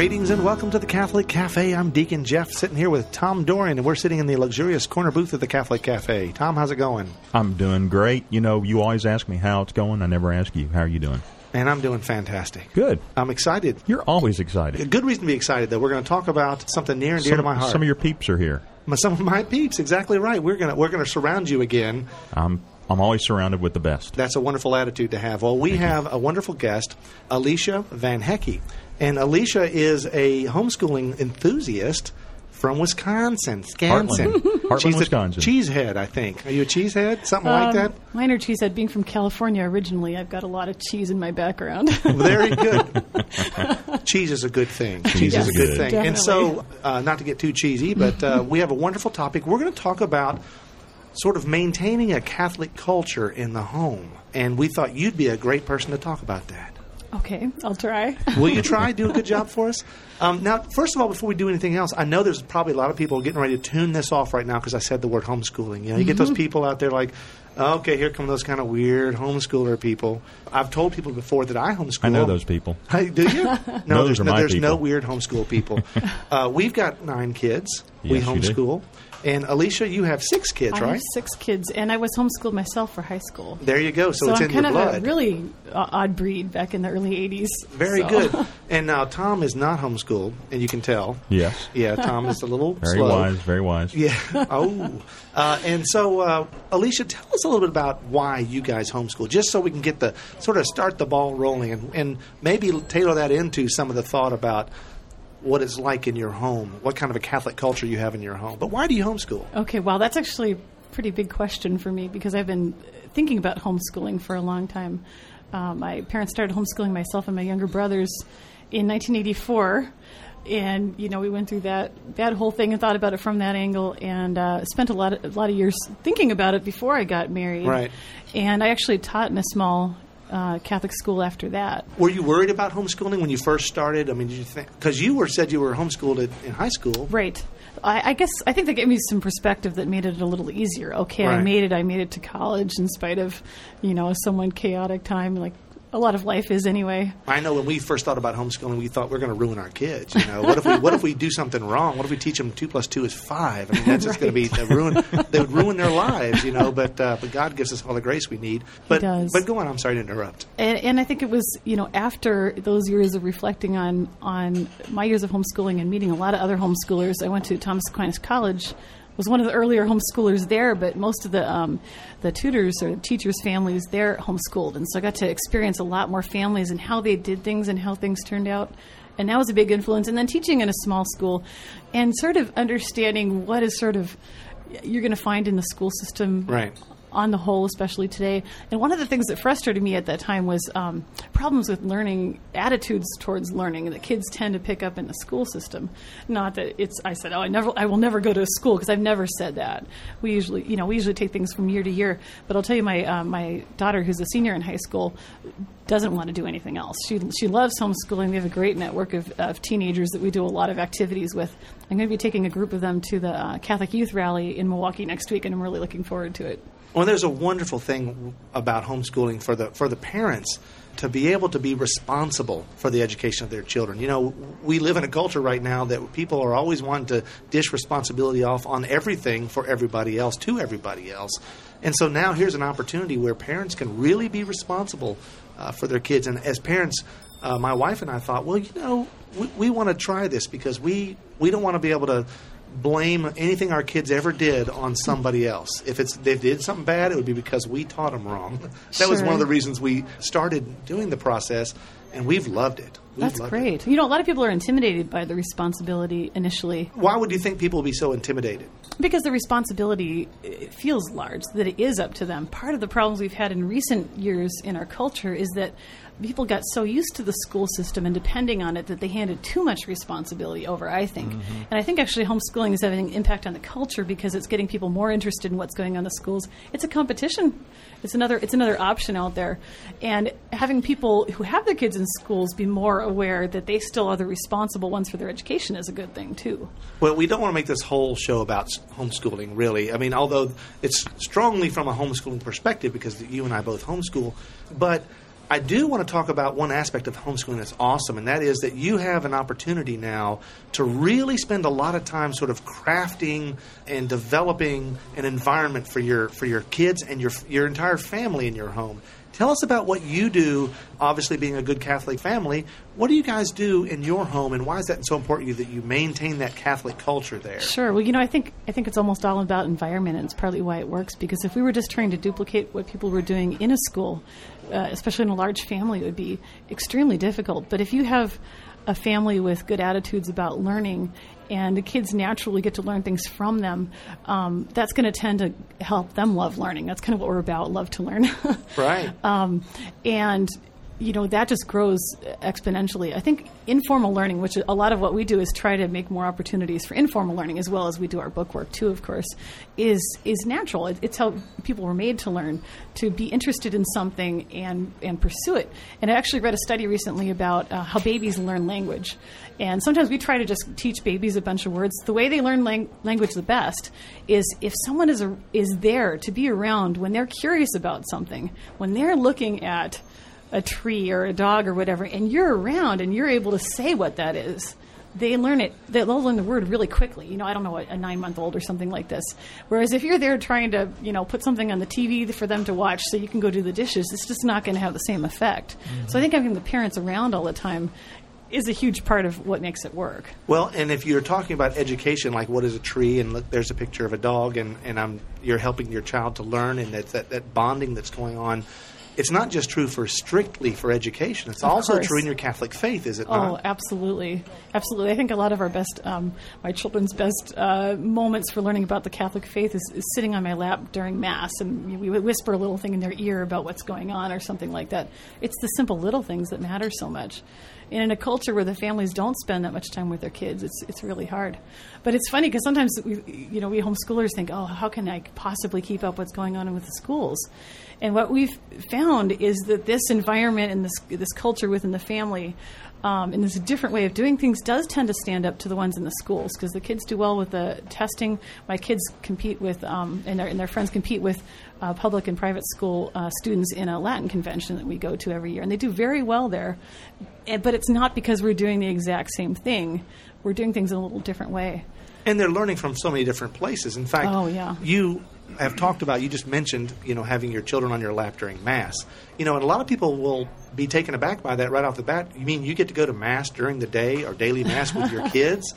Greetings and welcome to the Catholic Cafe. I'm Deacon Jeff, sitting here with Tom Dorian, and we're sitting in the luxurious corner booth of the Catholic Cafe. Tom, how's it going? I'm doing great. You know, you always ask me how it's going. I never ask you how are you doing. And I'm doing fantastic. Good. I'm excited. You're always excited. A good reason to be excited, though. We're going to talk about something near and dear Some, to my heart. some of your peeps are here. Some of my peeps, exactly right. We're going to we're going to surround you again. I'm I'm always surrounded with the best. That's a wonderful attitude to have. Well, we have a wonderful guest, Alicia Van Hecke. And Alicia is a homeschooling enthusiast from Wisconsin. Wisconsin. Heartland. Heartland, She's Wisconsin. cheesehead, I think. Are you a cheesehead? Something like Um, that? Minor cheesehead. Being from California originally, I've got a lot of cheese in my background. Very good. Cheese is a good thing. Cheese Yes, is a good good. thing. And so, uh, not to get too cheesy, but uh, we have a wonderful topic. We're going to talk about sort of maintaining a Catholic culture in the home. And we thought you'd be a great person to talk about that. Okay, I'll try. Will you try? Do a good job for us? Um, now, first of all, before we do anything else, I know there's probably a lot of people getting ready to tune this off right now because I said the word homeschooling. You know, you get Mm-hmm. those people out there like, okay, here come those kind of weird homeschooler people. I've told people before that I homeschool. I know those people. Hey, do you? No, Those there's, are no, my there's no weird homeschool people. uh, we've got nine kids. we Yes, you do. homeschool. And Alicia, you have six kids, I right? have six kids, and I was homeschooled myself for high school. There you go. So, So, it's I'm in kind your of a really uh, odd breed back in the early '80s. Very so- good. And now Tom is not homeschooled, and you can tell. Yes. Yeah, Tom is a little Very slow. wise. Very wise. Yeah. Oh. Uh, and so, uh, Alicia, tell us a little bit about why you guys homeschool, just so we can get the sort of start the ball rolling, and, and maybe tailor that into some of the thought about what it's like in your home, what kind of a Catholic culture you have in your home. But why do you homeschool? Okay, well, that's actually a pretty big question for me because I've been thinking about homeschooling for a long time. Uh, my parents started homeschooling myself and my younger brothers in 1984. And you know we went through that that whole thing and thought about it from that angle, and uh, spent a lot of, a lot of years thinking about it before I got married. Right. And I actually taught in a small uh, Catholic school after that. Were you worried about homeschooling when you first started? I mean, did you think because you were said you were homeschooled at, in high school? Right. I, I guess I think that gave me some perspective that made it a little easier. Okay, I made it. I made it to college in spite of, you know, a somewhat chaotic time, like a lot of life is anyway. I know when we first thought about homeschooling, we thought we are going to ruin our kids. You know, what if we what if we do something wrong? What if we teach them two plus two is five? I mean, that's just going to be ruin. They would ruin their lives. You know, but uh, but God gives us all the grace we need. But does. but go on. I'm sorry to interrupt. And, and I think it was, you know, after those years of reflecting on on my years of homeschooling and meeting a lot of other homeschoolers, I went to Thomas Aquinas College. Was one of the earlier homeschoolers there, but most of the um, the tutors or teachers' families there homeschooled, and so I got to experience a lot more families and how they did things and how things turned out. And that was a big influence. And then teaching in a small school, and sort of understanding what is sort of you're going to find in the school system Right. On the whole, especially today. And one of the things that frustrated me at that time was um, problems with learning, attitudes towards learning that kids tend to pick up in the school system. Not that it's, I said, oh, I never, I will never go to a school because I've never said that. We usually, you know, we usually take things from year to year. But I'll tell you, my uh, my daughter, who's a senior in high school, doesn't want to do anything else. She she loves homeschooling. We have a great network of, of teenagers that we do a lot of activities with. I'm going to be taking a group of them to the uh, Catholic Youth Rally in Milwaukee next week, and I'm really looking forward to it. Well, there's a wonderful thing about homeschooling for the for the parents to be able to be responsible for the education of their children. You know, we live in a culture right now that people are always wanting to dish responsibility off on everything for everybody else to everybody else. And so now here's an opportunity where parents can really be responsible uh, for their kids. And as parents, uh, my wife and I thought, well, you know, we, we want to try this because we we don't want to be able to blame anything our kids ever did on somebody else. If it's they did something bad, it would be because we taught them wrong. That was one of the reasons we started doing the process, and we've loved it. We That's loved great. it. You know, a lot of people are intimidated by the responsibility initially Why would you think people would be so intimidated? because the responsibility uh, feels large, that it is up to them. Part of the problems we've had in recent years in our culture is that people got so used to the school system and depending on it that they handed too much responsibility over, I think. Mm-hmm. And I think actually homeschooling is having an impact on the culture because it's getting people more interested in what's going on in the schools. It's a competition. It's another it's another option out there. And having people who have their kids in schools be more aware that they still are the responsible ones for their education is a good thing too. Well, we don't want to make this whole show about homeschooling, really. I mean, although it's strongly from a homeschooling perspective because you and I both homeschool, but I do want to talk about one aspect of homeschooling that's awesome, and that is that you have an opportunity now to really spend a lot of time sort of crafting and developing an environment for your for your kids and your your entire family in your home. Tell us about what you do. Obviously, being a good Catholic family, what do you guys do in your home, and why is that so important to you that you maintain that Catholic culture there? Sure. Well, you know, I think I think it's almost all about environment, and it's partly why it works. Because if we were just trying to duplicate what people were doing in a school, uh, especially in a large family, it would be extremely difficult. But if you have a family with good attitudes about learning, and the kids naturally get to learn things from them, um, that's going to tend to help them love learning. That's kind of what we're about: love to learn. Right. um, and you know that just grows exponentially. I think informal learning, which a lot of what we do is try to make more opportunities for informal learning, as well as we do our book work too. Of course, is is natural. It, it's how people were made to learn, to be interested in something and and pursue it. And I actually read a study recently about uh, how babies learn language. And sometimes we try to just teach babies a bunch of words. The way they learn lang- language the best is if someone is a, is there to be around when they're curious about something, when they're looking at a tree or a dog or whatever, and you're around and you're able to say what that is. They learn it. They'll learn the word really quickly. You know, I don't know, a nine month old or something like this. Whereas if you're there trying to, you know, put something on the TV for them to watch so you can go do the dishes, it's just not going to have the same effect. So I think having the parents around all the time is a huge part of what makes it work. Well, and if you're talking about education, like what is a tree, and look, there's a picture of a dog, and, and I'm, you're helping your child to learn, and that, that bonding that's going on. It's not just true for strictly for education. It's Of also course. true in your Catholic faith, is it Oh, not? absolutely, absolutely. I think a lot of our best, um, my children's best uh, moments for learning about the Catholic faith is, is sitting on my lap during Mass, and we would whisper a little thing in their ear about what's going on or something like that. It's the simple little things that matter so much. And in a culture where the families don't spend that much time with their kids, it's it's really hard. But it's funny because sometimes we, you know, we homeschoolers think, oh, how can I possibly keep up what's going on with the schools? And what we've found is that this environment and this this culture within the family, um, and this different way of doing things, does tend to stand up to the ones in the schools because the kids do well with the testing. My kids compete with, um, and their and their friends compete with. Uh, public and private school uh, students in a Latin convention that we go to every year, and they do very well there. Eh, But it's not because we're doing the exact same thing. We're doing things in a little different way. and they're learning from so many different places. In fact, Oh, yeah. you have talked about. You just mentioned, you know, having your children on your lap during mass. You know, and a lot of people will be taken aback by that right off the bat. You mean you get to go to mass during the day or daily mass with your kids?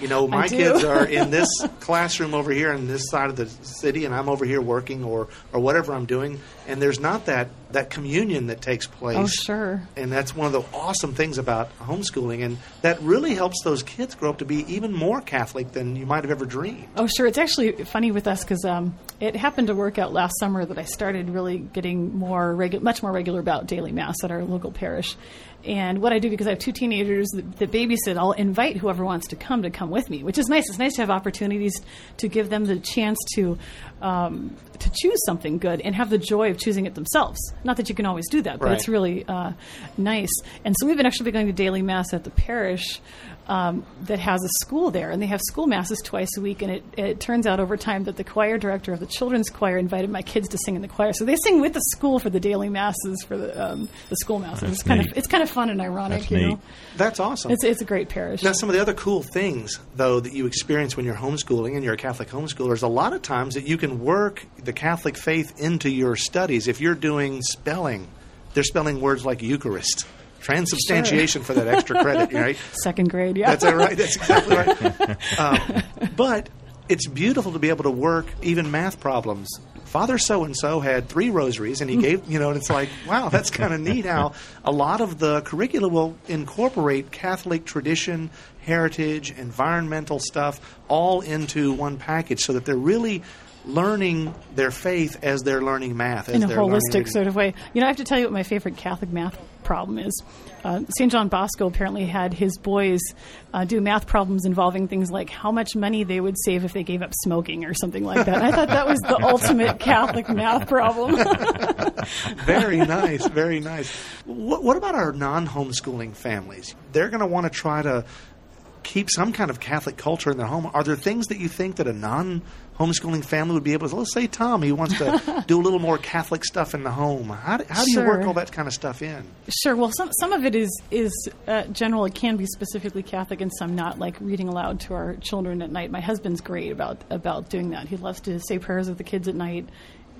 You know, my kids are in this classroom over here on this side of the city, and I'm over here working or or whatever I'm doing. And there's not that that communion that takes place. Oh, sure. And that's one of the awesome things about homeschooling, and that really helps those kids grow up to be even more Catholic than you might have ever dreamed. Oh, sure. It's actually funny with us because um, it happened to work out last summer that I started really getting more regu- much more regular about daily mass at our local parish. And what I do because I have two teenagers that, that babysit, I'll invite whoever wants to come to come with me, which is nice. It's nice to have opportunities to give them the chance to um, to choose something good and have the joy of choosing it themselves. Not that you can always do that, but Right. it's really uh, nice. And so we've been actually going to daily mass at the parish um, that has a school there, and they have school masses twice a week. And it, it turns out over time that the choir director of the children's choir invited my kids to sing in the choir, so they sing with the school for the daily masses for the um, the school masses. That's it's kind neat. of it's kind of fun and ironic, That's you neat. know. That's awesome. It's it's a great parish. Now, some of the other cool things, though, that you experience when you're homeschooling and you're a Catholic homeschooler is a lot of times that you can work the Catholic faith into your studies. If you're doing spelling, they're spelling words like Eucharist, transubstantiation for that extra credit, right? Second grade, yeah. That's that right. That's exactly right. um, but it's beautiful to be able to work even math problems Father so and so had three rosaries, and he gave, you know, and it's like, wow, that's kind of neat how a lot of the curricula will incorporate Catholic tradition, heritage, environmental stuff all into one package so that they're really learning their faith as they're learning math. As in a holistic sort of way. You know, I have to tell you what my favorite Catholic math problem is. Uh, St. John Bosco apparently had his boys uh, do math problems involving things like how much money they would save if they gave up smoking or something like that. And I thought that was the ultimate Catholic math problem. very nice, very nice. What, what about our non-homeschooling families? They're going to want to try to keep some kind of Catholic culture in their home. Are there things that you think that a non-homeschooling family would be able to? Let's say Tom, he wants to do a little more Catholic stuff in the home. How do, how do you work all that kind of stuff in? Sure. Well, some some of it is is uh, general. It can be specifically Catholic, and some not. Like reading aloud to our children at night. My husband's great about about doing that. He loves to say prayers with the kids at night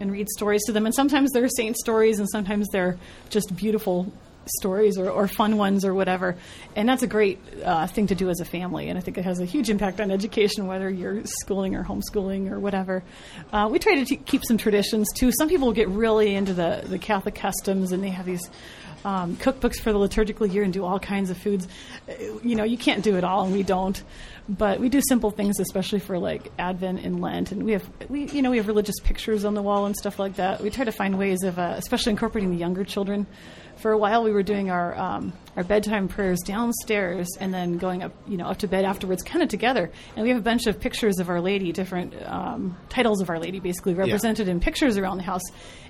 and read stories to them. And sometimes they're saint stories, and sometimes they're just beautiful stories or, or fun ones or whatever. And that's a great uh, thing to do as a family. And I think it has a huge impact on education, whether you're schooling or homeschooling or whatever. Uh, we try to t- keep some traditions too. Some people get really into the, the Catholic customs, and they have these um, cookbooks for the liturgical year and do all kinds of foods. Uh, You know, you can't do it all, and we don't. But we do simple things, especially for like Advent and Lent, and we have we you know we have religious pictures on the wall and stuff like that. We try to find ways of, uh, especially incorporating the younger children. For a while, we were doing our um, our bedtime prayers downstairs, and then going up you know up to bed afterwards, kind of together. And we have a bunch of pictures of Our Lady, different um, titles of Our Lady, basically represented in pictures around the house.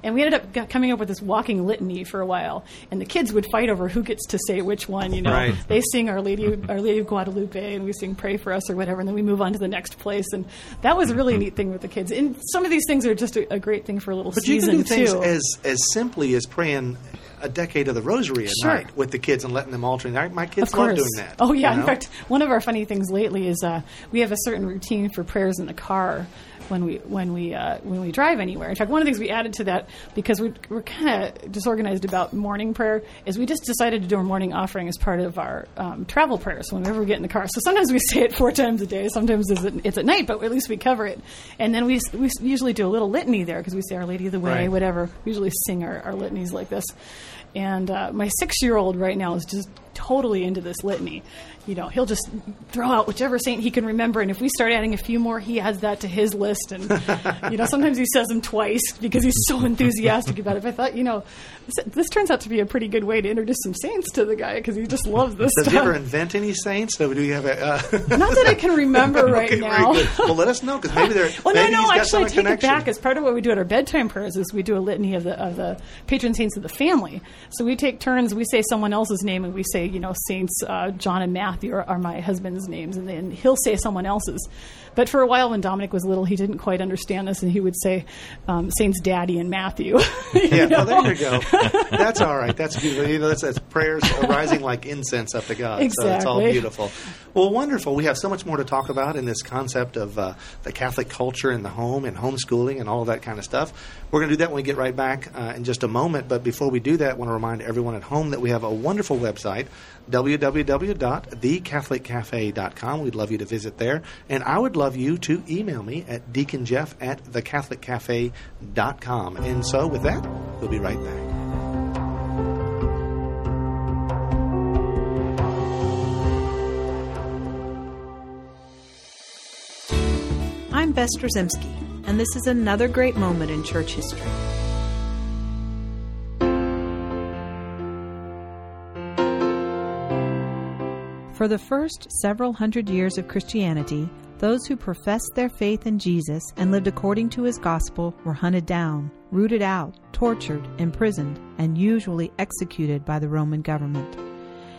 And we ended up got, coming up with this walking litany for a while, and the kids would fight over who gets to say which one. You know, Right. they sing Our Lady, Our Lady of Guadalupe, and we sing Pray for Us or whatever, and then we move on to the next place. And that was a really neat thing with the kids. And some of these things are just a, a great thing for a little But you can do things too. as as simply as praying a decade of the Rosary at Sure. night with the kids and letting them alternate. I- My kids love doing that. Oh yeah. you know? In fact, one of our funny things lately is uh, we have a certain routine for prayers in the car when we when we uh, when we drive anywhere. In fact, one of the things we added to that because we're, we're kind of disorganized about morning prayer is we just decided to do a morning offering as part of our um, travel prayers whenever we get in the car. So sometimes we say it four times a day. Sometimes it's at, it's at night, but at least we cover it. And then we we usually do a little litany there because we say Our Lady of the Way, Right. whatever. We usually sing our, our litanies like this. And uh, my six year old right now is just totally into this litany. You know, he'll just throw out whichever saint he can remember, and if we start adding a few more, he adds that to his list. And you know, sometimes he says them twice because he's so enthusiastic about it. But I thought, you know, this, this turns out to be a pretty good way to introduce some saints to the guy because he just loves this Does he stuff. ever invent any saints? So do you have a? Uh, Not that I can remember right okay, now. Well, let us know because maybe they're. Well, no, maybe no. he's Actually, I take it back. As part of what we do at our bedtime prayers is we do a litany of the of the patron saints of the family. So we take turns. We say someone else's name, and we say, you know, Saints uh, John and Matthew are, are my husband's names, and then he'll say someone else's. But for a while, when Dominic was little, he didn't quite understand this, and he would say um, Saints Daddy and Matthew. Yeah, well, there you go. That's all right. That's beautiful. You know, that's, that's prayers arising like incense up to God. Exactly. So it's all beautiful. Well, wonderful. We have so much more to talk about in this concept of uh, the Catholic culture in the home and homeschooling and all that kind of stuff. We're going to do that when we get right back uh, in just a moment. But before we do that, I want to remind everyone at home that we have a wonderful website, www.thecatholiccafe.com. We'd love you to visit there. And I would love you to email me at deaconjeff at thecatholiccafe.com. And so with that, we'll be right back. I'm Bess Drzymski, and this is another great moment in church history. For the first several hundred years of Christianity, those who professed their faith in Jesus and lived according to his gospel were hunted down, rooted out, tortured, imprisoned, and usually executed by the Roman government.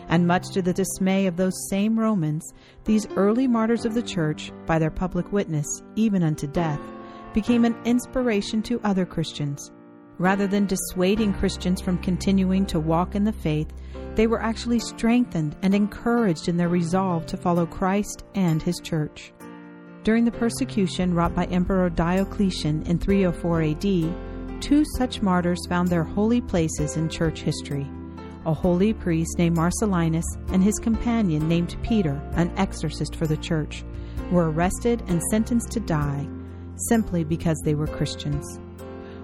And much to the dismay of those same Romans, these early martyrs of the church, by their public witness, even unto death, became an inspiration to other Christians. Rather than dissuading Christians from continuing to walk in the faith, they were actually strengthened and encouraged in their resolve to follow Christ and his church. During the persecution wrought by Emperor Diocletian in 304 AD, two such martyrs found their holy places in church history. A holy priest named Marcellinus and his companion named Peter, an exorcist for the church, were arrested and sentenced to die simply because they were Christians.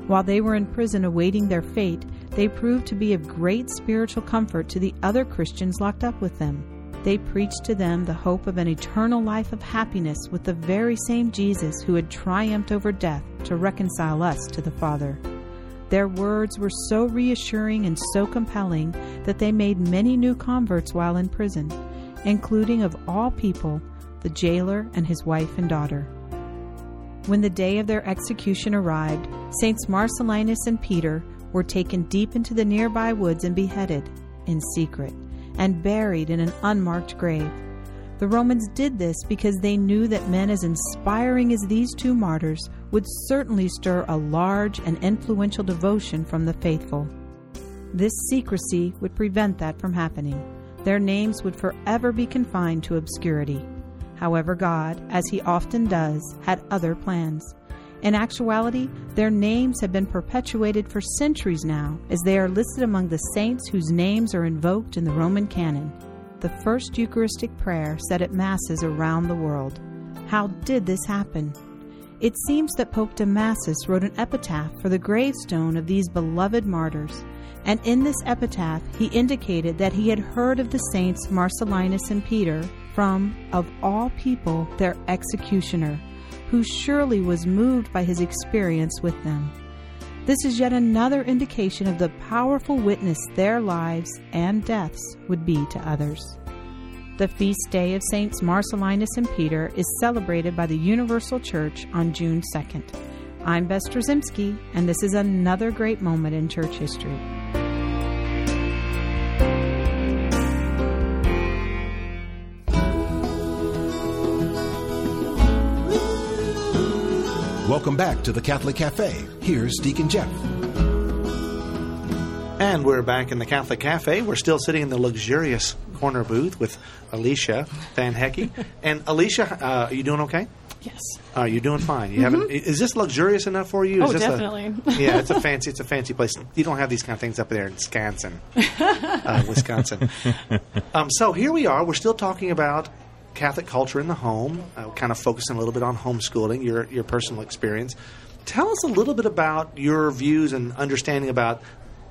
While they were in prison awaiting their fate, they proved to be of great spiritual comfort to the other Christians locked up with them. They preached to them the hope of an eternal life of happiness with the very same Jesus who had triumphed over death to reconcile us to the Father. Their words were so reassuring and so compelling that they made many new converts while in prison, including, of all people, the jailer and his wife and daughter. When the day of their execution arrived, Saints Marcellinus and Peter were taken deep into the nearby woods and beheaded in secret and buried in an unmarked grave. The Romans did this because they knew that men as inspiring as these two martyrs would certainly stir a large and influential devotion from the faithful. This secrecy would prevent that from happening. Their names would forever be confined to obscurity. However, God, as He often does, had other plans. In actuality, their names have been perpetuated for centuries now, as they are listed among the saints whose names are invoked in the Roman canon. The first Eucharistic prayer said at Masses around the world. How did this happen? It seems that Pope Damasus wrote an epitaph for the gravestone of these beloved martyrs, and in this epitaph he indicated that he had heard of the saints Marcellinus and Peter from, of all people, their executioner, who surely was moved by his experience with them. This is yet another indication of the powerful witness their lives and deaths would be to others. The feast day of Saints Marcellinus and Peter is celebrated by the Universal Church on June 2nd. I'm Bess Drzymski, and this is another great moment in church history. Welcome back to the Catholic Cafe. Here's Deacon Jeff. And we're back in the Catholic Cafe. We're still sitting in the luxurious corner booth with Alicia Van Hecke. and Alicia, uh, are you doing okay? Yes. Uh, you're doing fine. You haven't. Is this luxurious enough for you? Oh, is this definitely. A, yeah, it's a fancy. It's a fancy place. You don't have these kind of things up there in Wisconsin, uh, Wisconsin. Um, so here we are. We're still talking about Catholic culture in the home. Uh, kind of focusing a little bit on homeschooling, your your personal experience. Tell us a little bit about your views and understanding about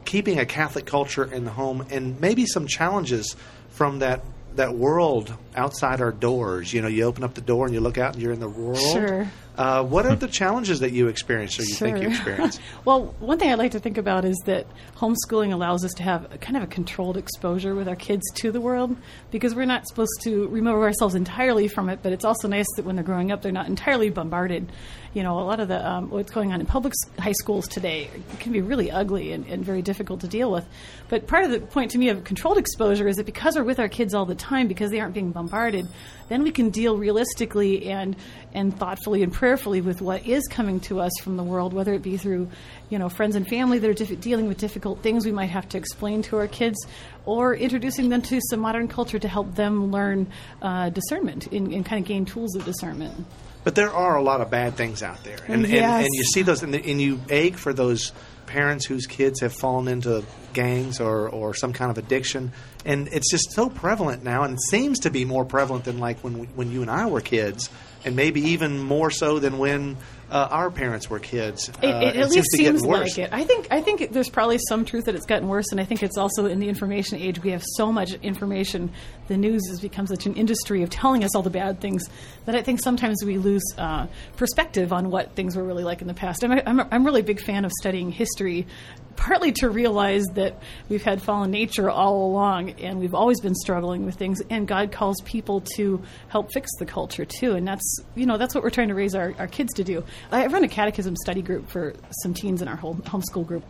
keeping a Catholic culture in the home, and maybe some challenges from that that world outside our doors. You know, you open up the door and you look out and you're in the world. Sure. Uh, what are the challenges that you experience or you think you experience? well, one thing I like to think about is that homeschooling allows us to have a, kind of a controlled exposure with our kids to the world because we're not supposed to remove ourselves entirely from it, but it's also nice that when they're growing up, they're not entirely bombarded. You know, a lot of the um, what's going on in public high schools today can be really ugly and, and very difficult to deal with. But part of the point to me of controlled exposure is that because we're with our kids all the time, because they aren't being bombarded, then we can deal realistically and and thoughtfully and prayerfully with what is coming to us from the world, whether it be through, you know, friends and family that are diff- dealing with difficult things we might have to explain to our kids, or introducing them to some modern culture to help them learn uh, discernment and, and kind of gain tools of discernment. But there are a lot of bad things out there, and and, Yes. and you see those, and, and you ache for those parents whose kids have fallen into gangs or or some kind of addiction, and it's just so prevalent now, and seems to be more prevalent than like when we, when you and I were kids, and maybe even more so than when uh, our parents were kids. It, Uh, it at seems least seems worse. like it. I think I think there's probably some truth that it's gotten worse, and I think it's also in the information age. We have so much information. The news has become such an industry of telling us all the bad things that I think sometimes we lose uh, perspective on what things were really like in the past. I'm a, I'm, a, I'm really a big fan of studying history, partly to realize that we've had fallen nature all along, and we've always been struggling with things. And God calls people to help fix the culture too, and that's you know that's what we're trying to raise our, our kids to do. I run a catechism study group for some teens in our whole homeschool group,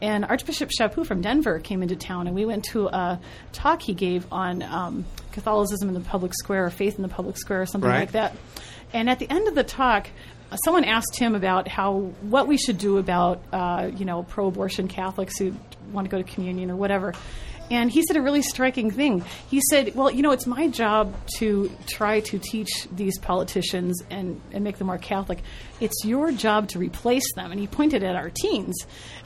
and Archbishop Chaput from Denver came into town, and we went to a talk he gave on um, Catholicism in the public square, or faith in the public square, or something Right. like that. And at the end of the talk, someone asked him about how what we should do about uh, you know pro-abortion Catholics who want to go to communion or whatever. And he said a really striking thing. He said, Well, you know, it's my job to try to teach these politicians and, and make them more Catholic. It's your job to replace them. And he pointed at our teens.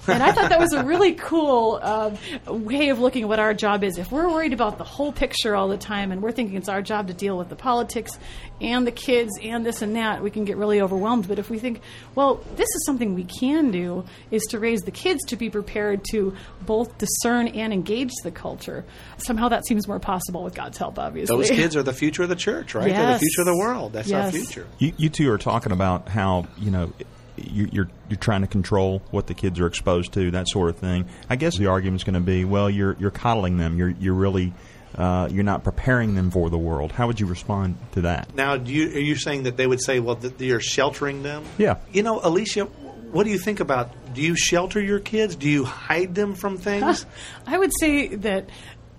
And I thought that was a really cool uh, way of looking at what our job is. If we're worried about the whole picture all the time and we're thinking it's our job to deal with the politics and the kids and this and that, we can get really overwhelmed. But if we think, well, this is something we can do, is to raise the kids to be prepared to both discern and engage the culture. Somehow that seems more possible with God's help, obviously. Those kids are the future of the church, right? They're the future of the world. That's our future. You, you two are talking about how you know you, you're you're trying to control what the kids are exposed to, that sort of thing. I guess the argument's going to be, well, you're you're coddling them. You're you're really uh, you're not preparing them for the world. How would you respond to that? Now, do you, are you saying that they would say, well, that you're sheltering them? Yeah. You know, Alicia, what do you think about? Do you shelter your kids? Do you hide them from things? I would say that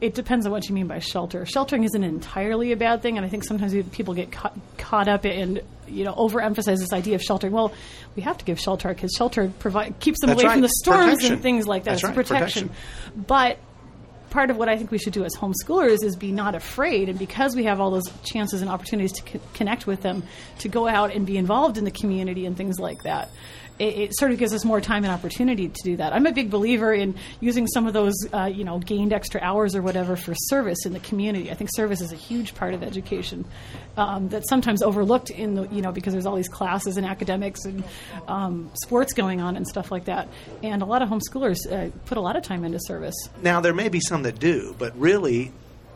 it depends on what you mean by shelter. Sheltering isn't entirely a bad thing, and I think sometimes people get caught, caught up in you know overemphasize this idea of sheltering. Well, we have to give shelter because shelter provide keeps them That's away from the storms Protection. and things like that. That's it's right, protection. But part of what I think we should do as homeschoolers is be not afraid, and because we have all those chances and opportunities to co- connect with them, to go out and be involved in the community and things like that. It, it sort of gives us more time and opportunity to do that. I'm a big believer in using some of those, uh, you know, gained extra hours or whatever for service in the community. I think service is a huge part of education um, that's sometimes overlooked in the, you know, because there's all these classes and academics and um, sports going on and stuff like that. And a lot of homeschoolers uh, put a lot of time into service. Now, there may be some that do, but really,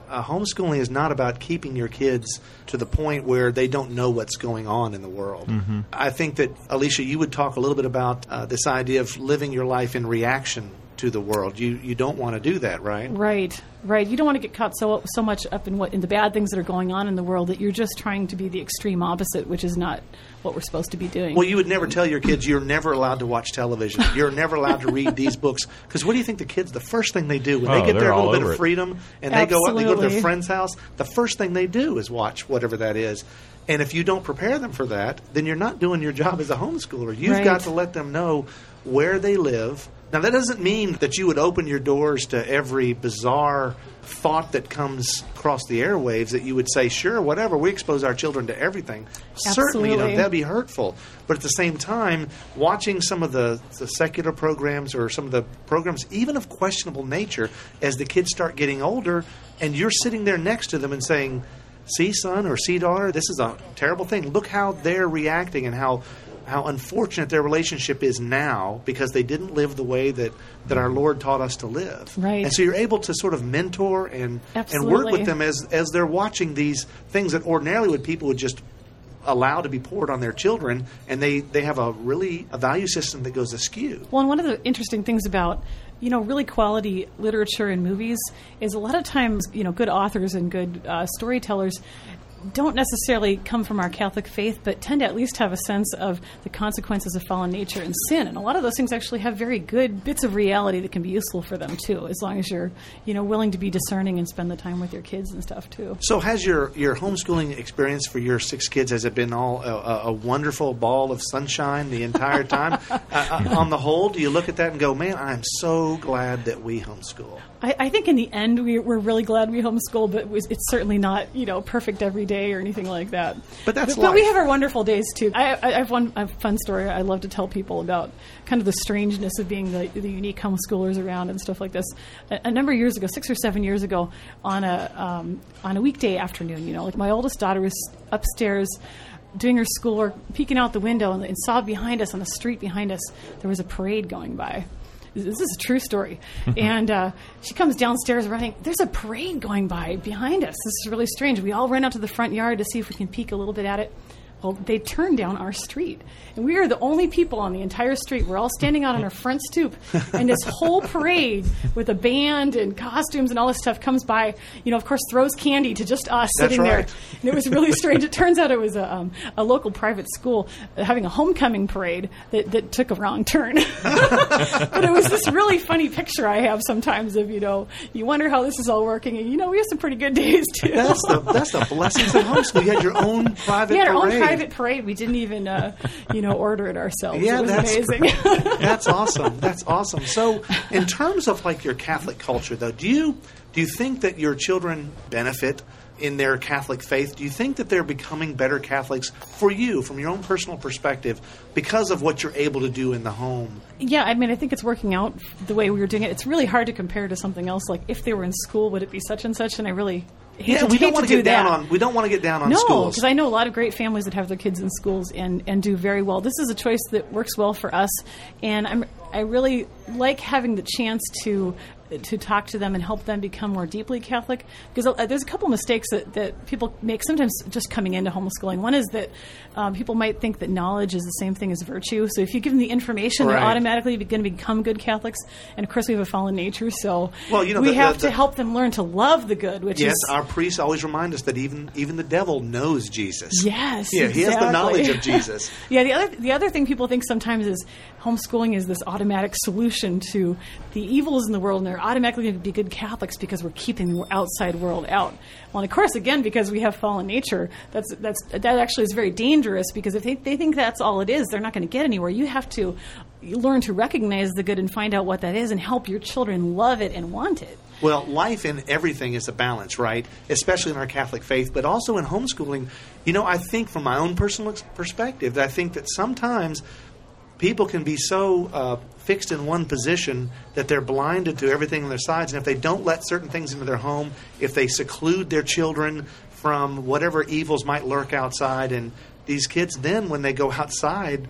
uh, homeschooling is not about keeping your kids to the point where they don't know what's going on in the world. I think that, Alicia, you would talk a little bit about uh, this idea of living your life in reaction to the world. You, you don't want to do that, right? Right, right. You don't want to get caught so so much up in what in the bad things that are going on in the world that you're just trying to be the extreme opposite, which is not what we're supposed to be doing. Well, you would never tell your kids you're never allowed to watch television. You're never allowed to read these books. Because what do you think the kids, the first thing they do when Oh, they get their little bit over of it. freedom and they go out, they go to their friend's house, the first thing they do is watch whatever that is. And if you don't prepare them for that, then you're not doing your job as a homeschooler. You've Right. got to let them know where they live. Now, that doesn't mean that you would open your doors to every bizarre thought that comes across the airwaves that you would say, sure, whatever, we expose our children to everything. Absolutely. Certainly, you know, that'd be hurtful. But at the same time, watching some of the, the secular programs or some of the programs, even of questionable nature, as the kids start getting older, and you're sitting there next to them and saying, See, son or see, daughter, this is a terrible thing. Look how they're reacting and how. How unfortunate their relationship is now because they didn't live the way that, that our Lord taught us to live. Right. And so you're able to sort of mentor and, and work with them as, as they're watching these things that ordinarily would people would just allow to be poured on their children, and they, they have a really a value system that goes askew. Well, and one of the interesting things about you know really quality literature and movies is a lot of times you know good authors and good uh, storytellers don't necessarily come from our Catholic faith, but tend to at least have a sense of the consequences of fallen nature and sin. And a lot of those things actually have very good bits of reality that can be useful for them too, as long as you're you know willing to be discerning and spend the time with your kids and stuff too. So, has your, your homeschooling experience for your six kids has it been all a, a, wonderful ball of sunshine the entire time? uh, uh, on the whole, do you look at that and go, "Man, I'm so glad that we homeschool"? I, I think in the end we, we're really glad we homeschool, but it's certainly not you know perfect every day or anything like that. But that's but, we have our wonderful days too. I, I, I have one a fun story I love to tell people about kind of the strangeness of being the, the unique homeschoolers around and stuff like this. A, a number of years ago, six or seven years ago, on a um, on a weekday afternoon, you know, like my oldest daughter was upstairs doing her schoolwork, peeking out the window, and, and saw behind us on the street behind us there was a parade going by this is a true story. and uh, she comes downstairs running. There's a parade going by behind us. This is really strange. We all ran out to the front yard to see if we can peek a little bit at it. They turned down our street. And we are the only people on the entire street. We're all standing out on our front stoop. And this whole parade with a band and costumes and all this stuff comes by, you know, of course, throws candy to just us That's sitting right. there. And it was really strange. It turns out it was a, um, a local private school having a homecoming parade that, that took a wrong turn. but it was this really funny picture I have sometimes of, you know, you wonder how this is all working. And, you know, we have some pretty good days, too. That's the that's the blessings of homeschool. You had your own private we had our own parade. Private parade. We didn't even, uh, you know, order it ourselves. Yeah, it that's amazing. that's awesome. That's awesome. So, in terms of like your Catholic culture, though, do you do you think that your children benefit in their Catholic faith? Do you think that they're becoming better Catholics for you, from your own personal perspective, because of what you're able to do in the home? Yeah, I mean, I think it's working out the way we were doing it. It's really hard to compare to something else. Like, if they were in school, would it be such and such? And I really Yeah, we don't want to to do get down that. on we don't want to get down on no, schools. because I know a lot of great families that have their kids in schools and, and do very well. This is a choice that works well for us, and I'm I really like having the chance to to talk to them and help them become more deeply Catholic. Because uh, there's a couple mistakes that, that people make sometimes just coming into homeschooling. One is that um, people might think that knowledge is the same thing as virtue. So if you give them the information, they're automatically going to become good Catholics. And of course, we have a fallen nature, so Well, you know, we the- have the- to help them learn to love the good, which Yes, is our priests always remind us that even even the devil knows Jesus. Yes, Yeah, he has the knowledge of Jesus. yeah, the other the other thing people think sometimes is homeschooling is this automatic solution to the evils in the world, and they're automatically going to be good Catholics because we're keeping the outside world out. Well, and of course, again, because we have fallen nature, that's that's that actually is very dangerous because if they, they think that's all it is, they're not going to get anywhere. You have to learn to recognize the good and find out what that is, and help your children love it and want it. Well, life in everything is a balance, right? Especially in our Catholic faith, but also in homeschooling. You know, I think from my own personal perspective, I think that sometimes people can be so uh, fixed in one position that they're blinded to everything on their sides. And if they don't let certain things into their home, if they seclude their children from whatever evils might lurk outside, and these kids then, when they go outside,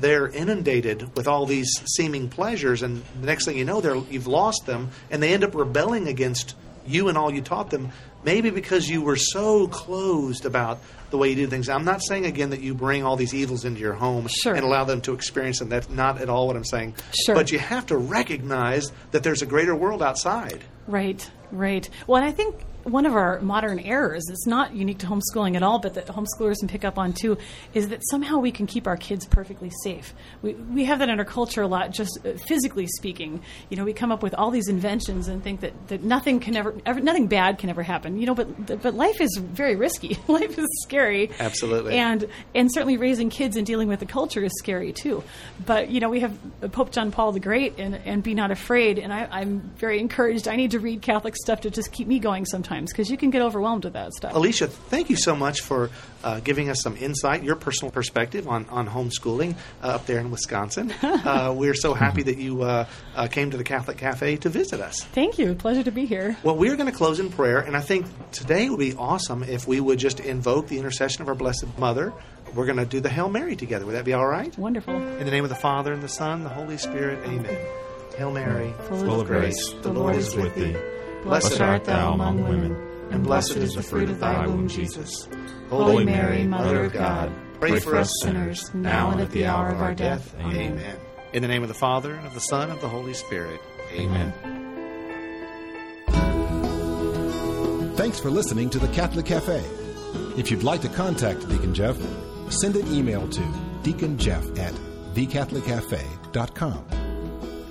they're inundated with all these seeming pleasures, and the next thing you know, they're, you've lost them, and they end up rebelling against you and all you taught them. Maybe because you were so closed about the way you do things. I'm not saying again that you bring all these evils into your home Sure. and allow them to experience them. That's not at all what I'm saying. Sure. But you have to recognize that there's a greater world outside. Right, right. Well, and I think one of our modern errors, it's not unique to homeschooling at all, but that homeschoolers can pick up on too, is that somehow we can keep our kids perfectly safe. We, we have that in our culture a lot, just uh, physically speaking. You know, we come up with all these inventions and think that, that nothing can ever, ever, nothing bad can ever happen. You know, but but life is very risky. life is scary. Absolutely. And and certainly raising kids and dealing with the culture is scary too. But you know, we have Pope John Paul the Great and and be not afraid. And I, I'm very encouraged. I need to read Catholic stuff to just keep me going sometimes because you can get overwhelmed with that stuff. Alicia, thank you so much for uh, giving us some insight, your personal perspective on, on homeschooling uh, up there in Wisconsin. uh, we're so happy that you uh, uh, came to the Catholic Cafe to visit us. Thank you. Pleasure to be here. Well, we're going to close in prayer, and I think today would be awesome if we would just invoke the intercession of our Blessed Mother. We're going to do the Hail Mary together. Would that be all right? Wonderful. In the name of the Father, and the Son, and the Holy Spirit, amen. Hail Mary, Full of grace, the Lord is with thee. Blessed art thou among women, and blessed is the fruit of thy womb, Jesus. Holy Mary, Mother of God, pray for us sinners, now and at the hour of our death. Amen. In the name of the Father, and of the Son, and of the Holy Spirit. Amen. Thanks for listening to the Catholic Cafe. If you'd like to contact Deacon Jeff, send an email to deaconjeff at thecatholiccafe.com.